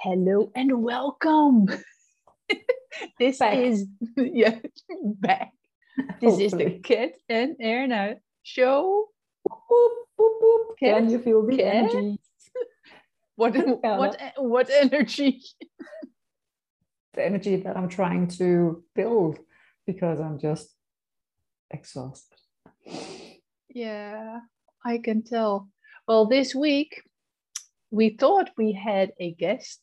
Hello and welcome. this Back. is yeah back. This is the Hopefully. Cat and Erna show. Boop, boop, boop. Can Cat, you feel the cat. energy? What what what energy? The energy that I'm trying to build because I'm just exhausted. Yeah, I can tell. Well, this week we thought we had a guest,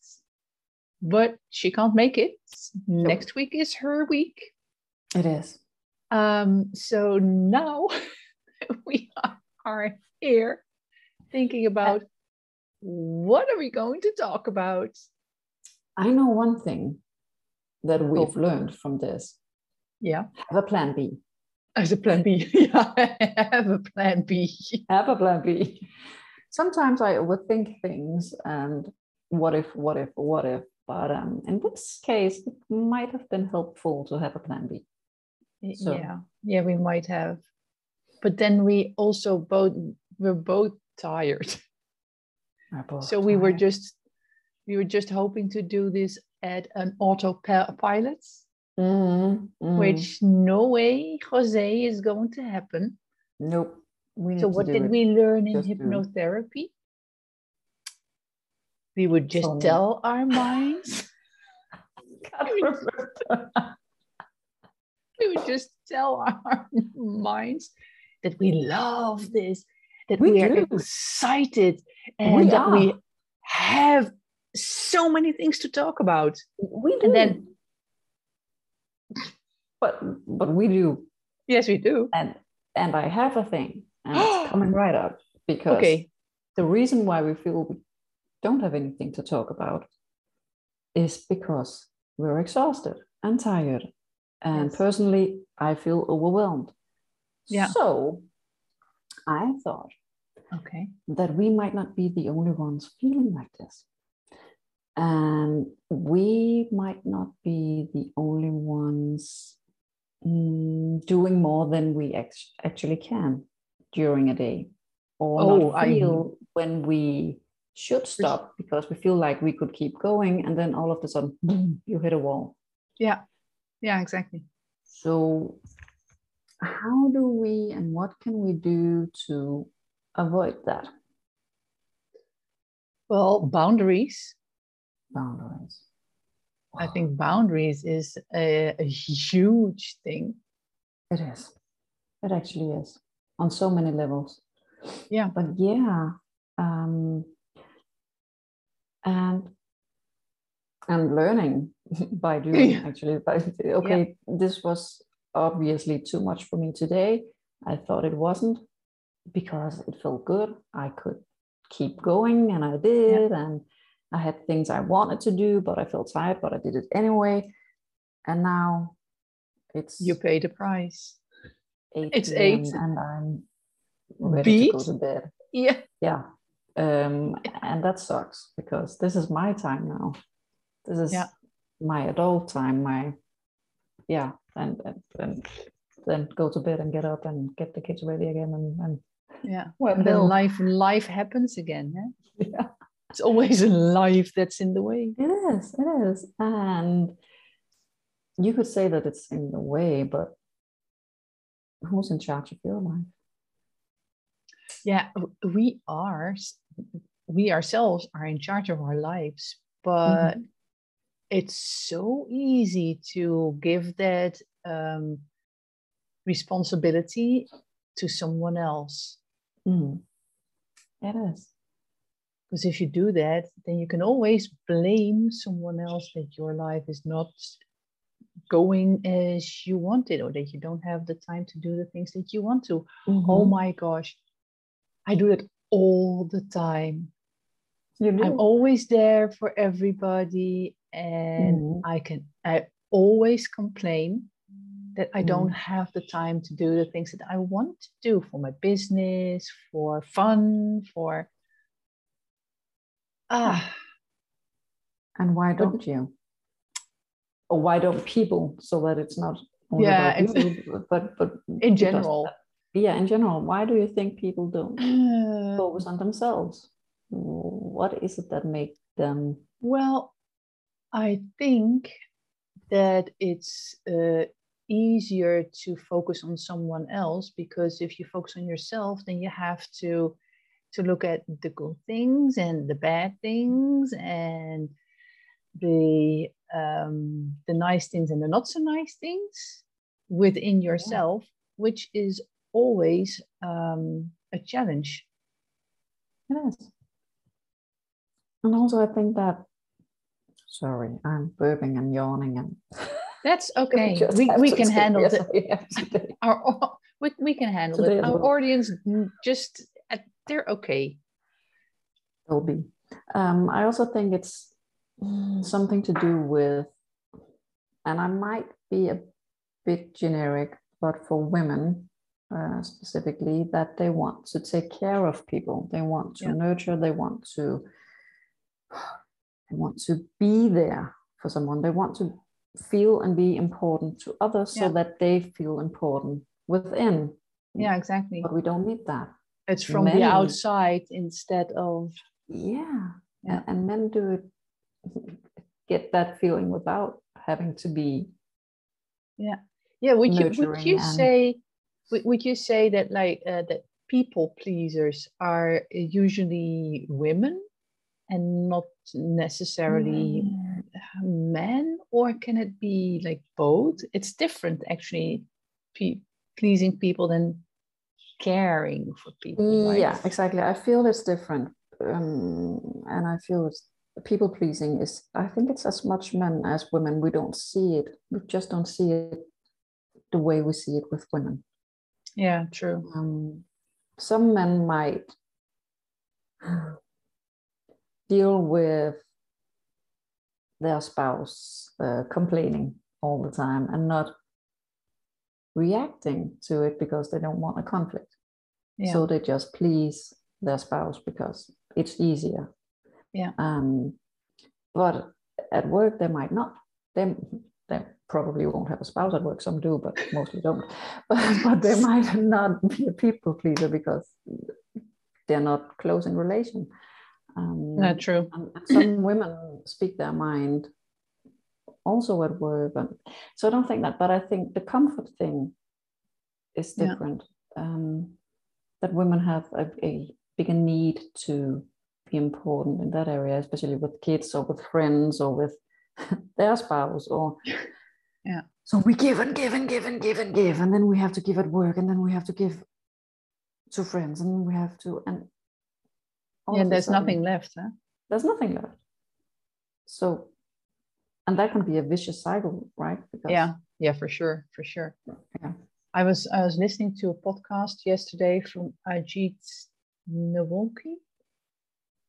but she can't make it. Next week is her week. It is. Um, so now we are, are here thinking about what are we going to talk about? I know one thing that we've learned from this. Yeah, Have a plan B. as a plan B. yeah, have a plan B. Have a plan B. Sometimes I overthink things and what if, what if, what if. But um, in this case, it might have been helpful to have a plan B. So- Yeah, yeah, we might have. But then we also both were both tired. Both So we were just we were just hoping to do this at an autopilot, Mhm, mhm. which no way Jose is going to happen. nope. We So what did we learn in hypnotherapy? We would just tell our minds. Can't remember. we would just tell our minds that we love this, that We we, are excited, and We that we have so many things to talk about. We do. And then, but but we do. yes, we do. And and I have a thing, and it's coming right up because Okay. the reason why we feel we don't have anything to talk about is because we're exhausted and tired. And Yes. personally, I feel overwhelmed. Yeah. So I thought Okay. that we might not be the only ones feeling like this. And we might not be the only ones mm, doing more than we act- actually can during a day, or Oh, not I- feel when we should stop because we feel like we could keep going, and then all of a sudden, boom, you hit a wall. Yeah. Yeah, exactly. So, how do we and what can we do to avoid that? Well, boundaries. Boundaries. I think boundaries is a, a huge thing. It is. It actually is on so many levels. Yeah. But yeah, um, and and learning by doing Yeah. actually. By, okay, this was obviously too much for me today. I thought it wasn't because it felt good. I could keep going, and I did, and I had things I wanted to do, but I felt tired, but I did it anyway. And now it's You pay the price. 8 It's eight. and I'm ready to go to bed. Yeah. Yeah. Um, and that sucks because this is my time now. This is Yeah. my adult time, my yeah, and, and and then go to bed and get up and get the kids ready again and, and Yeah. well And then life life happens again. Yeah? yeah. It's always a life that's in the way. It is, it is. And you could say that it's in the way, but who's in charge of your life? Yeah, we are, we ourselves are in charge of our lives, but it's so easy to give that um, responsibility to someone else. Mm. It is. Because if you do that, then you can always blame someone else that your life is not going as you want it or that you don't have the time to do the things that you want to. Oh Mhm. my gosh, I do it all the time. I'm always there for everybody, and Mhm. I can. I always complain that I don't Mm. have the time to do the things that I want to do for my business, for fun, for ah, And why don't you? Or why don't people? So that it's not only Yeah, about you, but but in general. yeah, in general. Why do you think people don't focus on themselves? What is it that make them Well, I think that it's uh, easier to focus on someone else because if you focus on yourself, then you have to to look at the good things and the bad things and the um, the nice things and the not so nice things within yourself, yeah. which is always um, a challenge. It is. And also, I think that, sorry, I'm burping and yawning and. That's okay. we, we can handle it. Our, we, we can handle today it. Our audience just, uh, they're okay. Will be. Um, I also think it's something to do with, and I might be a bit generic, but for women uh, specifically, that they want to take care of people. They want to yeah. nurture. They want to. They want to be there for someone. They want to feel and be important to others yeah. so that they feel important within. Yeah, exactly. But we don't need that. It's from men, the outside instead of. Yeah. yeah. And men do it, get that feeling without having to be. Yeah. Yeah. Would you, would you say, would you say that like uh, that people pleasers are usually women and not necessarily mm. men or can it be like both it's different actually pe- pleasing people than caring for people right? yeah exactly i feel it's different um, and i feel it's people pleasing is i think it's as much men as women we don't see it we just don't see it the way we see it with women yeah true um, some men might deal with their spouse uh, complaining all the time and not reacting to it because they don't want a conflict. Yeah. So they just please their spouse because it's easier. Yeah. Um, but at work they might not. They they probably won't have a spouse at work. Some do, but mostly don't. But, but they might not be a people pleaser because they're not close in relation. Um, Not true. some women speak their mind also at work. And so I don't think that, but I think the comfort thing is different. Yeah. Um, that women have a, a bigger need to be important in that area, especially with kids or with friends or with their spouse or yeah. So we give and give and give and give and give, and then we have to give at work, and then we have to give to friends, and we have to, and yeah, there's nothing left. Huh? There's nothing left. So, and that can be a vicious cycle, right? Because, yeah, yeah, for sure, for sure. Yeah. I was I was listening to a podcast yesterday from Ajit Nawalkha.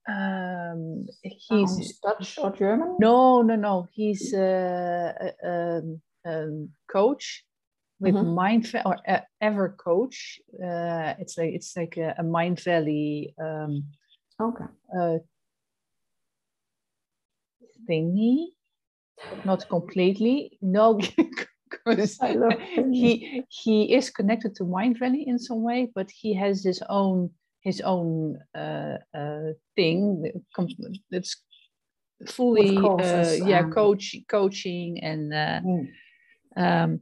Um, he's Dutch or German? No, no, no. He's a, a, a coach with mm-hmm. Mind or Evercoach. Uh, it's like it's like a, a Mindvalley um, Okay. Uh, thingy, not completely. No, because he he is connected to Mind Mindvalley in some way, but he has his own his own uh, uh, thing that's fully uh, yeah um, coach coaching and uh, mm. um,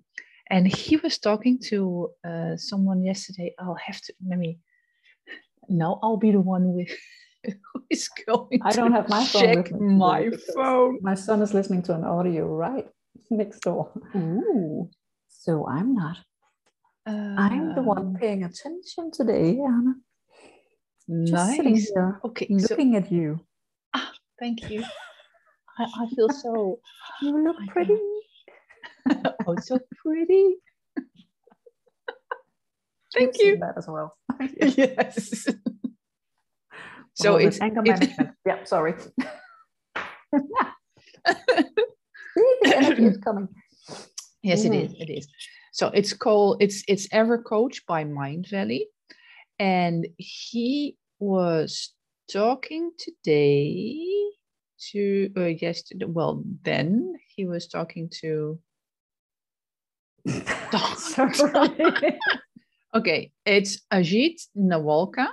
and he was talking to uh, someone yesterday. I'll have to let me. Now I'll be the one with who is going I don't have my phone check my phone. My son is listening to an audio right next door. Ooh. So I'm not. Uh, I'm the one paying attention today, Erna. Nice. sitting here, okay, looking so, at you. Ah, thank you. I, I feel so. You look pretty. oh, so pretty. Thank you. That as well. yes. So it's anger management. yeah, sorry. See, the energy is coming. Yes, mm. it is. It is. So it's called it's it's Evercoach by Mindvalley, and he was talking today to uh, yesterday. Well, then he was talking to. okay, it's Ajit Nawalkha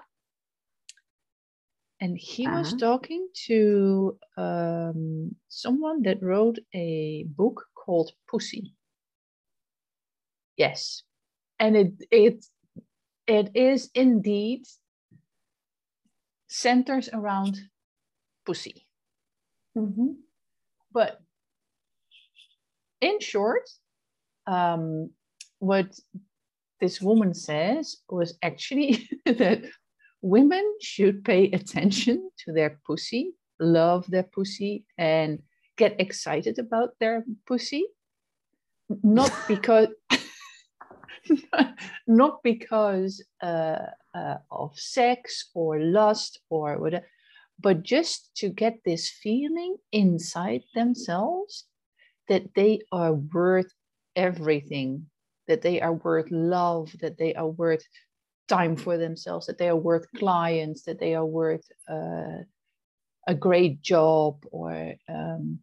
and he Uh-huh. was talking to um, someone that wrote a book called Pussy. Yes, and it it it is indeed centers around pussy. Mhm. But in short, um, what this woman says was actually that women should pay attention to their pussy, love their pussy, and get excited about their pussy. Not because not because uh, uh, of sex or lust or whatever, but just to get this feeling inside themselves that they are worth everything, that they are worth love, that they are worth time for themselves, that they are worth clients, that they are worth uh, a great job, or um,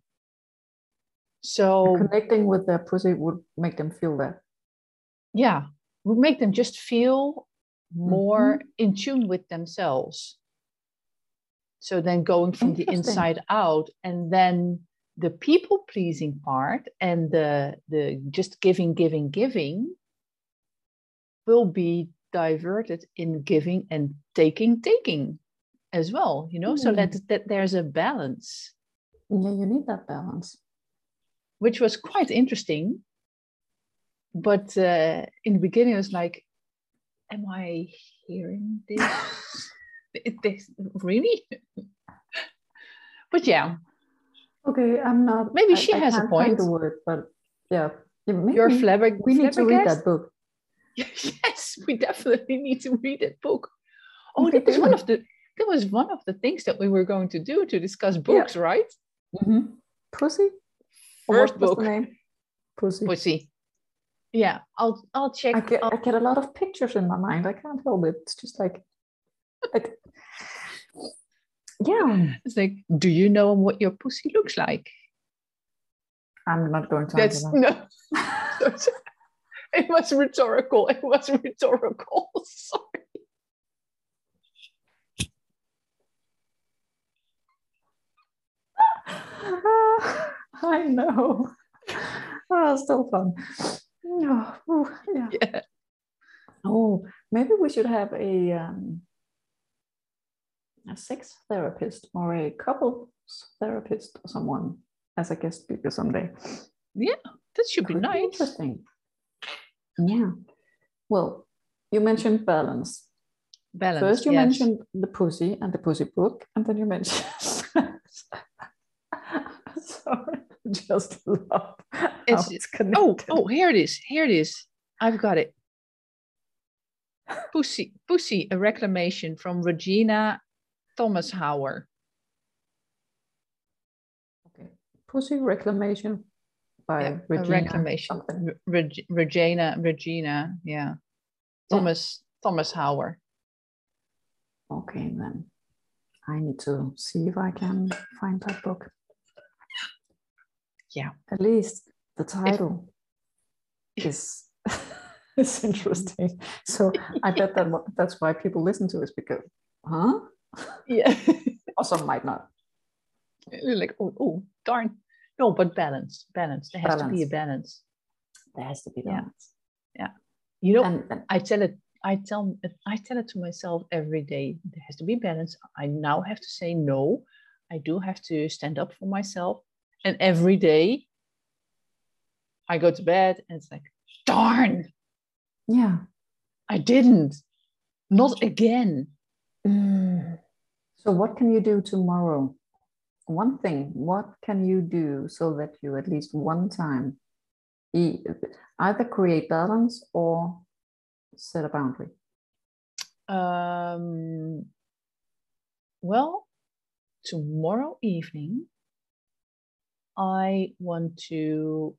so Connecting with their pussy would make them feel that. Yeah, we make them just feel mm-hmm. more in tune with themselves. So then going from the inside out, and then the people pleasing part and the the just giving, giving, giving will be diverted in giving and taking, taking as well. You know, so mm-hmm. that that there's a balance, Yeah, you need that balance. which was quite interesting. But uh, in the beginning, I was like, "Am I hearing this? This really?" but yeah, Okay, I'm not. Maybe I- she I has a point. The word, but yeah, yeah maybe you're flabberg- we need to read flabbergasted. that book. yes, we definitely need to read that book. Oh, that was one of the that was one of the things that we were going to do to discuss books, right? Pussy. Or what First book? Pussy. Pussy. Yeah, I'll I'll check. I get, I'll- I get a lot of pictures in my mind. I can't help it. It's just like, like yeah. it's like, do you know what your pussy looks like? I'm not going to That's answer that. no. it was rhetorical. It was rhetorical. Sorry. I know. Oh, still fun. Oh, yeah. Yeah. Oh, maybe we should have a um, a sex therapist or a couples therapist or someone as a guest speaker someday. Yeah, that should be Could nice. interesting. Yeah. Well, you mentioned balance. Balance. First, you yes. mentioned the pussy and the pussy book, and then you mentioned. Sorry, just love It's- it's, Oh, connected. oh, here it is. Here it is. I've got it. Pussy, Pussy, a reclamation from Regina Thomas Hauer. Okay. Pussy reclamation by Yeah, Regena reclamation. something. Re- Reg- Regena, Regena, yeah. Thomas, Thomashauer. Okay, then I need to see if I can find that book. Yeah. At least the title is is interesting. So I bet that that's why people listen to it because, huh? Yeah. Or some might not. like, oh, oh, darn. No, but balance, balance. There has to be a balance. There has to be balance. Yeah. balance. You know, And, and I tell it, I tell I tell it to myself every day. There has to be balance. I now have to say no. I do have to stand up for myself. And every day I go to bed and it's like, darn, yeah. I didn't. Not again. Mm. So what can you do tomorrow? One thing, what can you do so that you at least one time either create balance or set a boundary? Um, well, tomorrow evening, I want to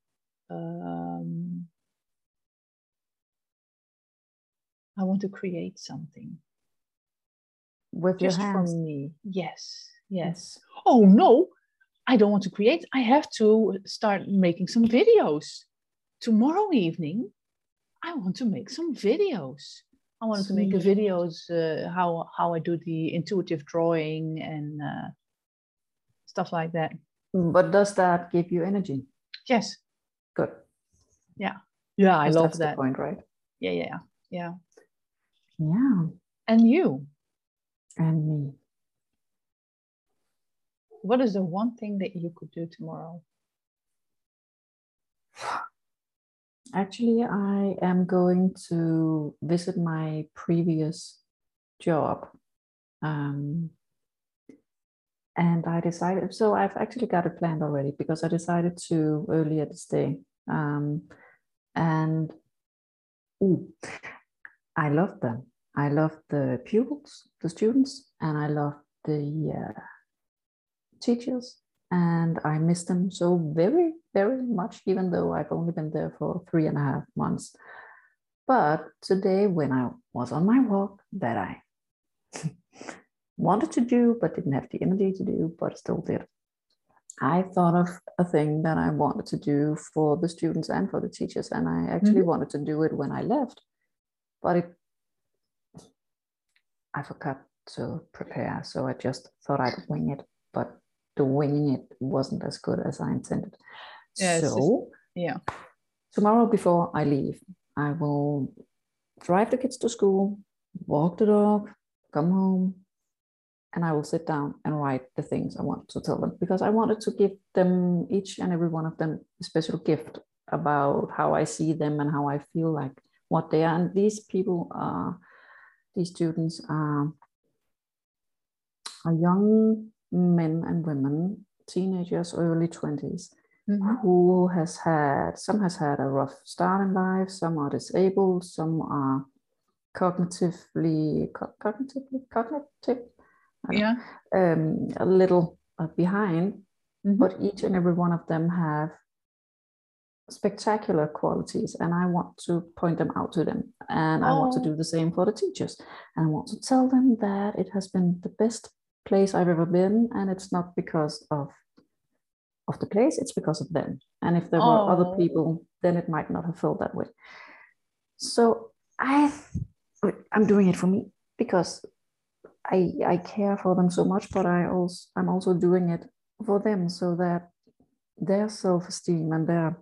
um, I want to create something With just your hands. from me. Yes, yes. Oh no, I don't want to create. I have to start making some videos tomorrow evening. I want to make some videos. I wanted to make videos uh, how how I do the intuitive drawing and uh, stuff like that. But does that give you energy? Yes. Good. Yeah. Yeah, I love that's that. The point, right? Yeah, yeah, yeah. Yeah. And you? And me. What is the one thing that you could do tomorrow? Actually, I am going to visit my previous job. Um, and I decided, so I've actually got it planned already because I decided to earlier this day. Um, and ooh, I love them. I love the pupils, the students, and I love the uh, teachers and I miss them so very, very much, even though I've only been there for three and a half months. But today, when I was on my walk, that I wanted to do, but didn't have the energy to do, but still did, I thought of a thing that I wanted to do for the students and for the teachers. And I actually mm-hmm. wanted to do it when I left, but it, I forgot to prepare. So I just thought I'd wing it. But the winging it wasn't as good as I intended. Yeah, so, just, yeah. Tomorrow before I leave, I will drive the kids to school, walk the dog, come home, and I will sit down and write the things I want to tell them because I wanted to give them each and every one of them a special gift about how I see them and how I feel like what they are. And these people are, these students are, are young men and women, teenagers, early 20s, mm-hmm. who has had, some has had a rough start in life, some are disabled, some are cognitively, co- cognitively, cognitive, yeah, um, a little uh, behind, mm-hmm. but each and every one of them have spectacular qualities and i want to point them out to them and oh. i want to oh. do the same for the teachers and i want to tell them that it has been the best place I've ever been, and it's not because of of the place; it's because of them. And if there were oh. other people, then it might not have felt that way. So I, I'm doing it for me because I I care for them so much, but I also I'm also doing it for them so that their self esteem and their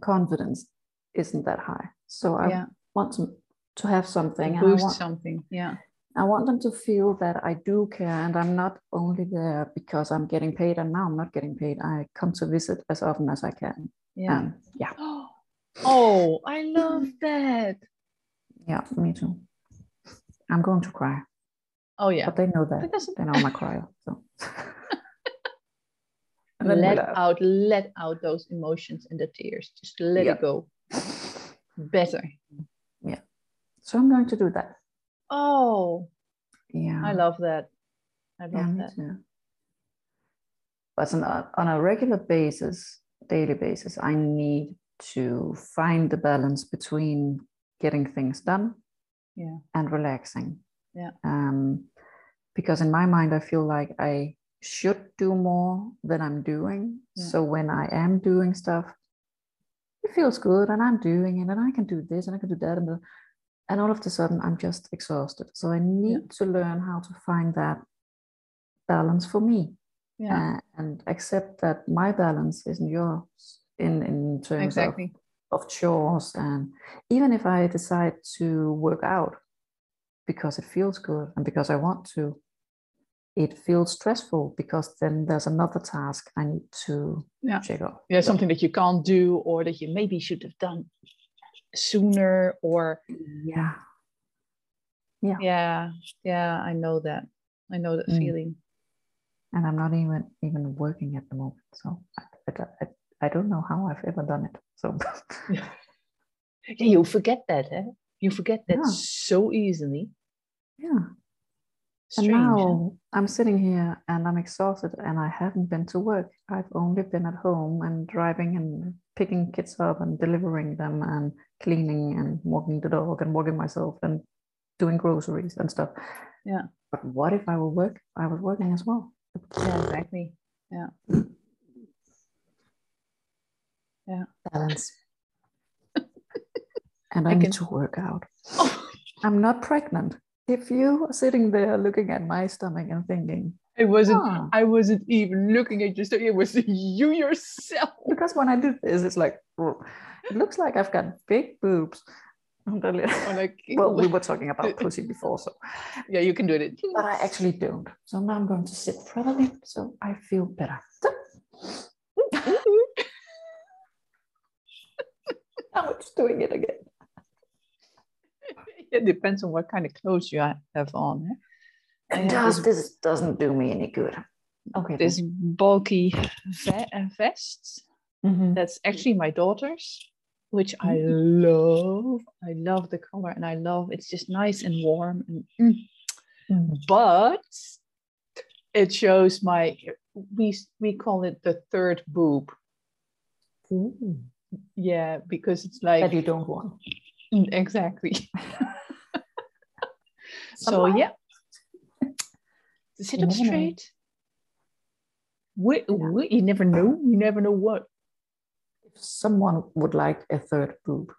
confidence isn't that high. So I yeah. want to to have something. To boost want, something, yeah. I want them to feel that I do care and I'm not only there because I'm getting paid and now I'm not getting paid. I come to visit as often as I can. Yeah. Um, yeah. Oh, I love that. Yeah, me too. I'm going to cry. Oh yeah. But they know that. They know a crier. So let out, let out those emotions and the tears. Just let yeah. it go. Better. Yeah. So I'm going to do that. Oh, yeah. I love that. I love yeah, that. But on a, on a regular basis, daily basis, I need to find the balance between getting things done yeah. and relaxing. Yeah. Um, because in my mind, I feel like I should do more than I'm doing. Yeah. So when I am doing stuff, it feels good and I'm doing it and I can do this and I can do that. And and all of a sudden i'm just exhausted so i need yeah. to learn how to find that balance for me yeah. uh, and accept that my balance isn't yours in in terms exactly. of, of chores and even if i decide to work out because it feels good and because i want to. It feels stressful because then there's another task i need to yeah. check off. Yeah something that you can't do or that you maybe should have done sooner or yeah. Yeah. Yeah yeah i know that. I know that mm. feeling. And i'm not even even working at the moment so I, I, I don't know how i've ever done it so. Yeah, you forget that eh? you forget that yeah. so easily yeah Strange, and now? I'm sitting here and I'm exhausted and I haven't been to work. I've only been at home and driving and picking kids up and delivering them and cleaning and walking the dog and walking myself and doing groceries and stuff. Yeah. But what if I were work? I was working as well. Yeah, exactly. Yeah. Yeah. Balance. and I, I need can... to work out. Oh. I'm not pregnant. If you are sitting there looking at my stomach and thinking, it wasn't. Oh. I wasn't even looking at your stomach. It was you yourself. Because when I do this, it's like it looks like I've got big boobs. like, well, we were talking about pussy before, so yeah, you can do it. But I actually don't. So now I'm going to sit properly, so I feel better. now it's doing it again. It depends on what kind of clothes you have on. Eh? And does this doesn't do me any good? Okay. This bulky ve- uh, vests. Mm-hmm. That's actually my daughter's, which I mm-hmm. love. I love the color, and I love it's just nice and warm. And, mm. Mm-hmm. But it shows my we we call it the third boob. Ooh. Yeah, because it's like that you don't want. Mm, exactly. so yeah, sit up straight. We, we, you never know. You never know what. If someone would like a third boob,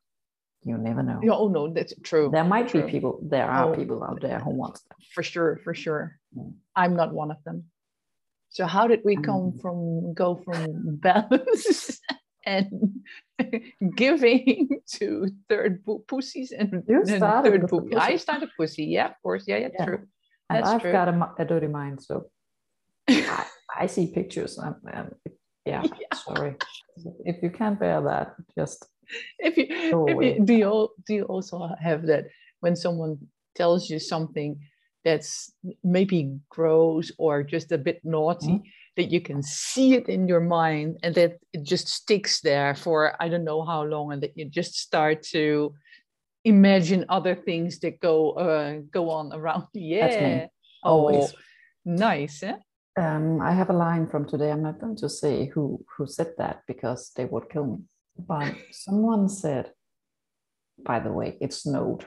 you never know. Yeah, Oh no, that's true. There might true. be people. There are oh, people out there who want them. For sure, for sure. Mm. I'm not one of them. So how did we come mm. from go from balance and giving to third pussies and, you started third poop. I started pussy. Yeah, of course. Yeah, yeah, yeah. true. And That's I've true. got a, a, dirty mind, so I, I, see pictures and, and yeah, yeah, sorry. If you can't bear that, just if you, if you do you do you also have that when someone tells you something that's maybe gross or just a bit naughty mm-hmm. That you can see it in your mind and that it just sticks there for I don't know how long and that you just start to imagine other things that go uh, go on around yeah always oh, nice eh? um, I have a line from today. I'm not going to say who who said that because they would kill me. But someone said, by the way, it snowed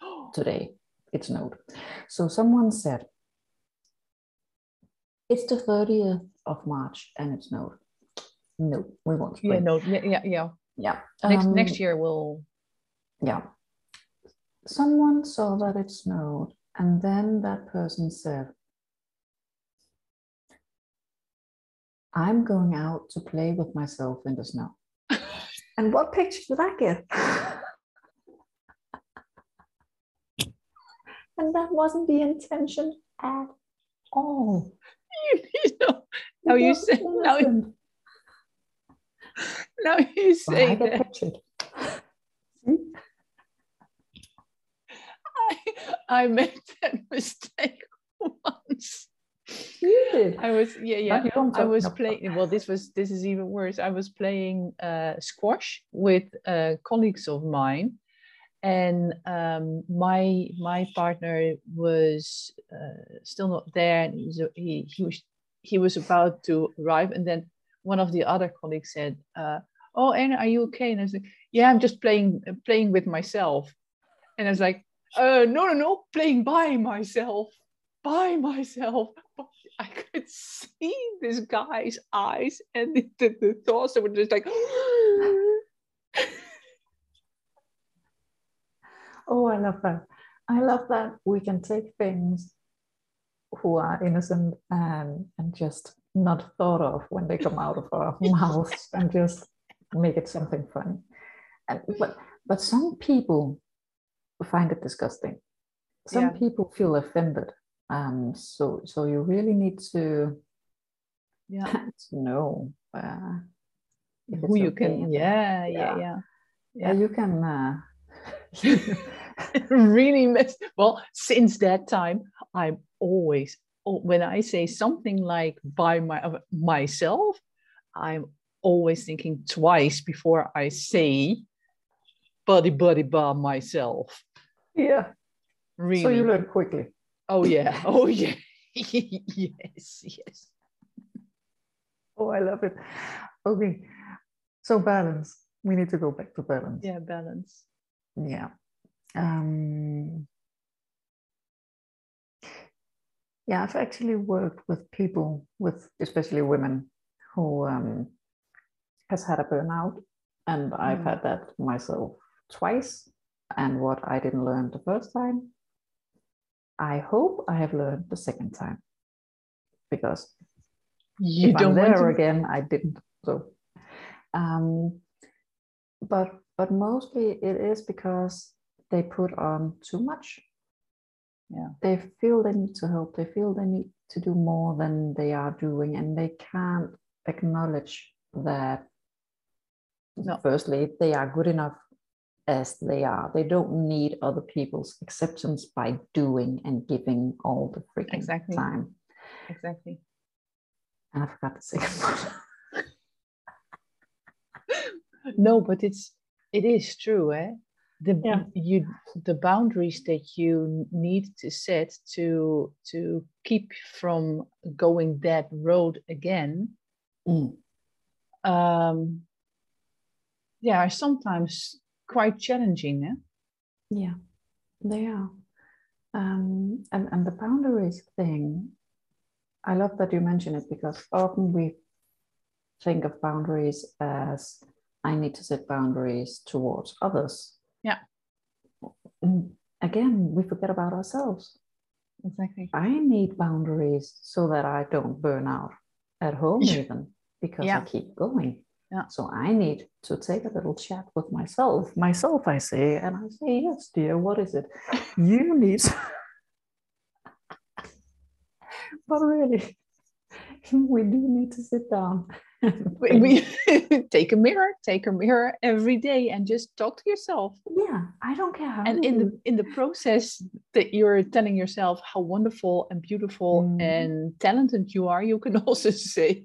today. It snowed. So someone said, it's the 30th of March and it snowed. No, we won't. Spring. Yeah, no, yeah, yeah, yeah. Next um, next year we'll. Yeah. Someone saw that it snowed, and then that person said, I'm going out to play with myself in the snow. and what picture did I get? and that wasn't the intention at all. You, you know, now you say now, now you say well, I get. I, I made that mistake once. You did. I was yeah yeah. I was playing. Well, this was this is even worse. I was playing uh, squash with uh, colleagues of mine, and um, my my partner was uh, still not there, and he was he, he was he was about to arrive, and then one of the other colleagues said, uh, "Oh, Erna, are you okay?" And I was like, "Yeah, I'm just playing playing with myself," and I was like, "Uh, no, no, no, playing by myself." by myself. I could see this guy's eyes and the, the, the thoughts that were just like, oh, I love that. I love that we can take things who are innocent and, and just not thought of when they come out of our mouths and just make it something fun. And but but some people find it disgusting. Some yeah. people feel offended um, so so you really need to yeah to know uh, who you okay. can yeah, yeah yeah yeah yeah, you can uh, really miss well since that time i'm always oh, when i say something like by my myself i'm always thinking twice before i say buddy buddy by myself yeah really so you learn quickly Oh yeah. Oh yeah. yes. Yes. Oh, I love it. Okay. So balance. We need to go back to balance. Yeah, balance. Yeah. Um, yeah, I've actually worked with people, with especially women, who um, has had a burnout, and I've mm. had that myself twice. and what I didn't learn the first time, I hope I have learned the second time. Because you if don't I'm there to... again, I didn't. So, um, but but mostly it is because they put on too much. Yeah, they feel they need to help. They feel they need to do more than they are doing, and they can't acknowledge that. No. Firstly, they are good enough as they are. They don't need other people's acceptance by doing and giving all the freaking exactly. time. Exactly. And I forgot the second one. no, but it's it is true, eh? The yeah. you the boundaries that you need to set to to keep from going that road again. Mm. Um, yeah, are sometimes quite challenging. Eh? Yeah, they are. Um, and, and the boundaries thing, I love that you mention it because often we think of boundaries as I need to set boundaries towards others. Yeah. Mm, again, we forget about ourselves. Exactly. I need boundaries so that I don't burn out at home, even because yeah. I keep going. Yeah. So I need to take a little chat with myself. Myself, I say, and I say, yes, dear, what is it? You need. but really, we do need to sit down. we take a mirror, take a mirror every day, and just talk to yourself. Yeah, I don't care. How and in the in the process that you're telling yourself how wonderful and beautiful mm. and talented you are, you can also say,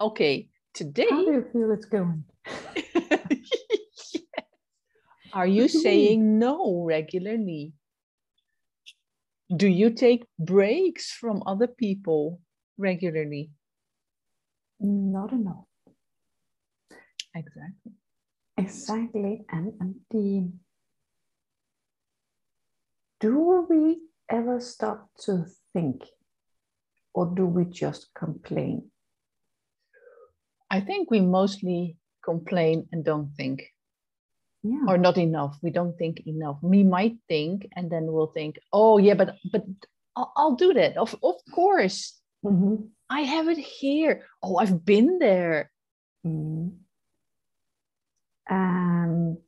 "Okay, today. How do you feel it's going? Are you saying no regularly? Do you take breaks from other people regularly? Not enough. Exactly. Exactly. And, and the do we ever stop to think or do we just complain? I think we mostly complain and don't think. Yeah. Or not enough. We don't think enough. We might think, and then we'll think, "Oh yeah, but but I'll, I'll do that. Of of course, mm-hmm. I have it here. Oh, I've been there." Mm. And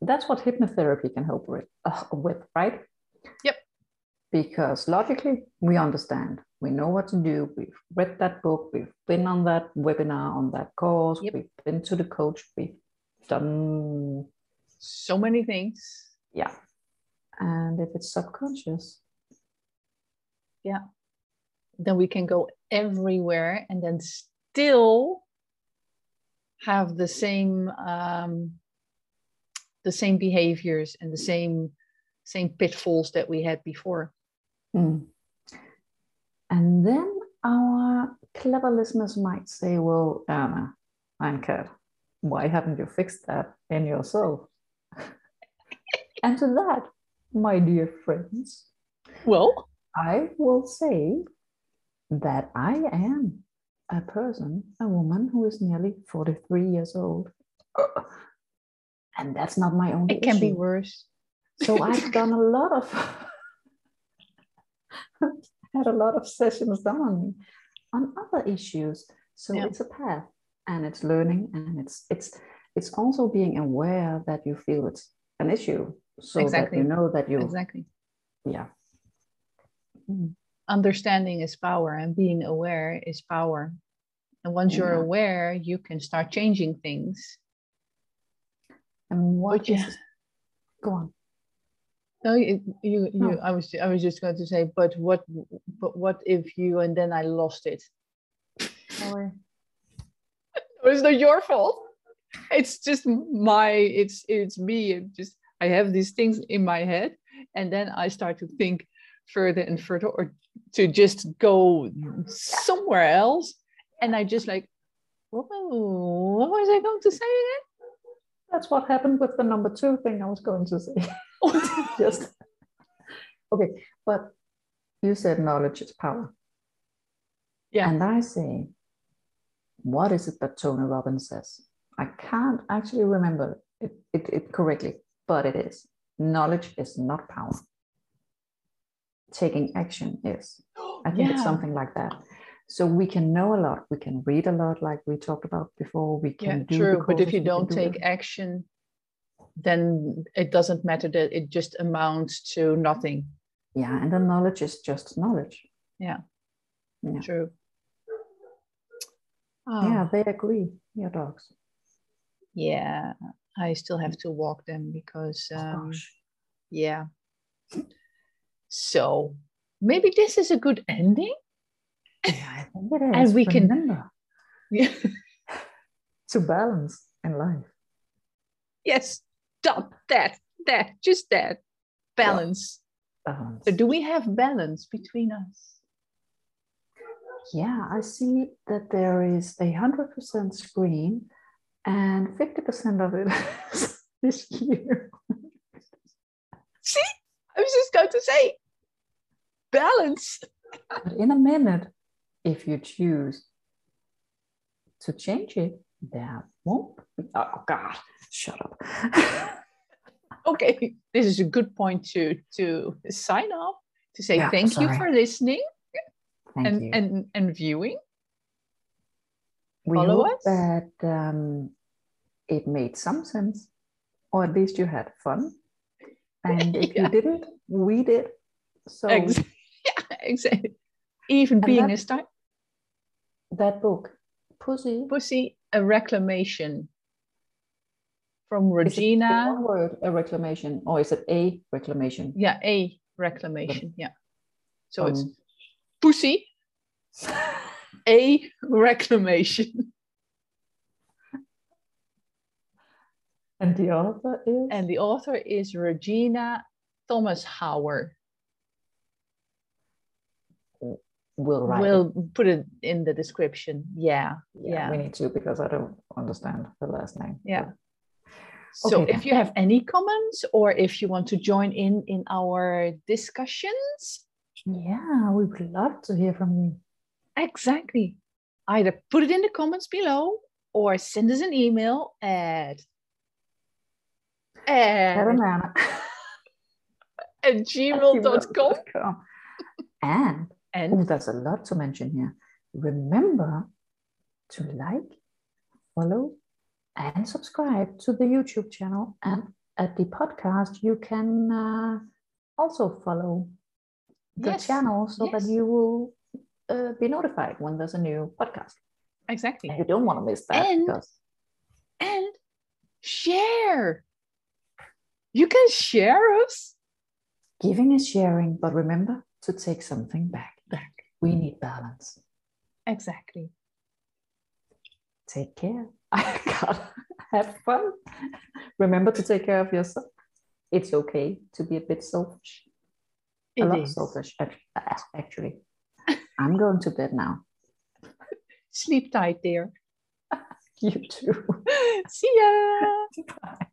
that's what hypnotherapy can help with, uh, with, right? Yep. Because logically, we understand we know what to do. We've read that book. We've been on that webinar, on that course. Yep. We've been to the coach. We've done so many things. Yeah. And if it's subconscious, yeah, then we can go everywhere and then still have the same um, the same behaviors and the same same pitfalls that we had before. Mm. And then our clever listeners might say, well, Erna, I'm Why haven't you fixed that in yourself? and to that, my dear friends, well, I will say that I am a person, a woman who is nearly 43 years old. And that's not my only It can issue. be worse. So I've done a lot of had a lot of sessions done on me on other issues. So yeah. it's a path and it's learning and it's it's it's also being aware that you feel it's an issue. So exactly. that you know that you exactly yeah. Mm. Understanding is power and being aware is power. And once yeah. you're aware, you can start changing things. And what is, yeah. go on. No, you, you, you I was, I was just going to say, but what, but what if you and then I lost it? Sorry. it's not your fault. It's just my, it's, it's me. It just, I have these things in my head, and then I start to think further and further, or to just go somewhere else, and I just like, what was I going to say again? That's what happened with the number two thing I was going to say. Just okay, but you said knowledge is power. Yeah. And I say, what is it that Tony Robbins says? I can't actually remember it, it, it correctly, but it is. Knowledge is not power. Taking action is. I think it's something like that. So we can know a lot, we can read a lot, like we talked about before. We can Yeah, true. But if you don't do take the- action, then it doesn't matter that it just amounts to nothing. yeah, and the knowledge is just knowledge. Yeah. True. Yeah, Oh, they agree. Your dogs. yeah. I still have to walk them because, um, yeah. So maybe this is a good ending. Yeah, I think it is. And we can- remember Yeah. to balance in life. yes. Stop that. That. Just that. Balance. Balance. So do we have balance between us? Yeah, I see that there is a hundred percent screen, and fifty percent of it is this year. See, I was just going to say balance. But in a minute, if you choose to change it, there won't be. Oh God, shut up. Okay, this is a good point to to sign off. To say Yeah, thank you for listening Thank and, you. and and viewing. we follow hope us. that um, it made some sense, or at least you had fun. And if Yeah. you didn't, we did. So Ex- yeah, exactly. Even And being that- a star that book, Pussy, pussy, a reclamation from Regena. one word, a reclamation, or is it a reclamation? Yeah, a reclamation. Yeah. So it's Um, pussy, a reclamation. and the author is And the author is Regina Thomas Hauer. Will write. We'll put it in the description. Yeah. yeah, yeah. we need to because I don't understand the last name. Yeah. So Okay, if you have any comments or if you want to join in in our discussions, Yeah, we would love to hear from you. exactly. Either put it in the comments below or send us an email at at, at gmail.com. And oh, And that's a lot to mention here. Remember to like, follow, and subscribe to the YouTube channel. And at the podcast, you can uh, also follow the Yes, channel so that you will uh, be notified when there's a new podcast. exactly. And you don't want to miss that And- because And share. You can share us. giving is sharing, but remember to take something back. We need balance. Exactly. Take care. I gotta have fun. Remember to take care of yourself. It's okay to be a bit selfish. It a lot is. selfish, actually. I'm going to bed now. Sleep tight, dear. You too. See ya. Bye.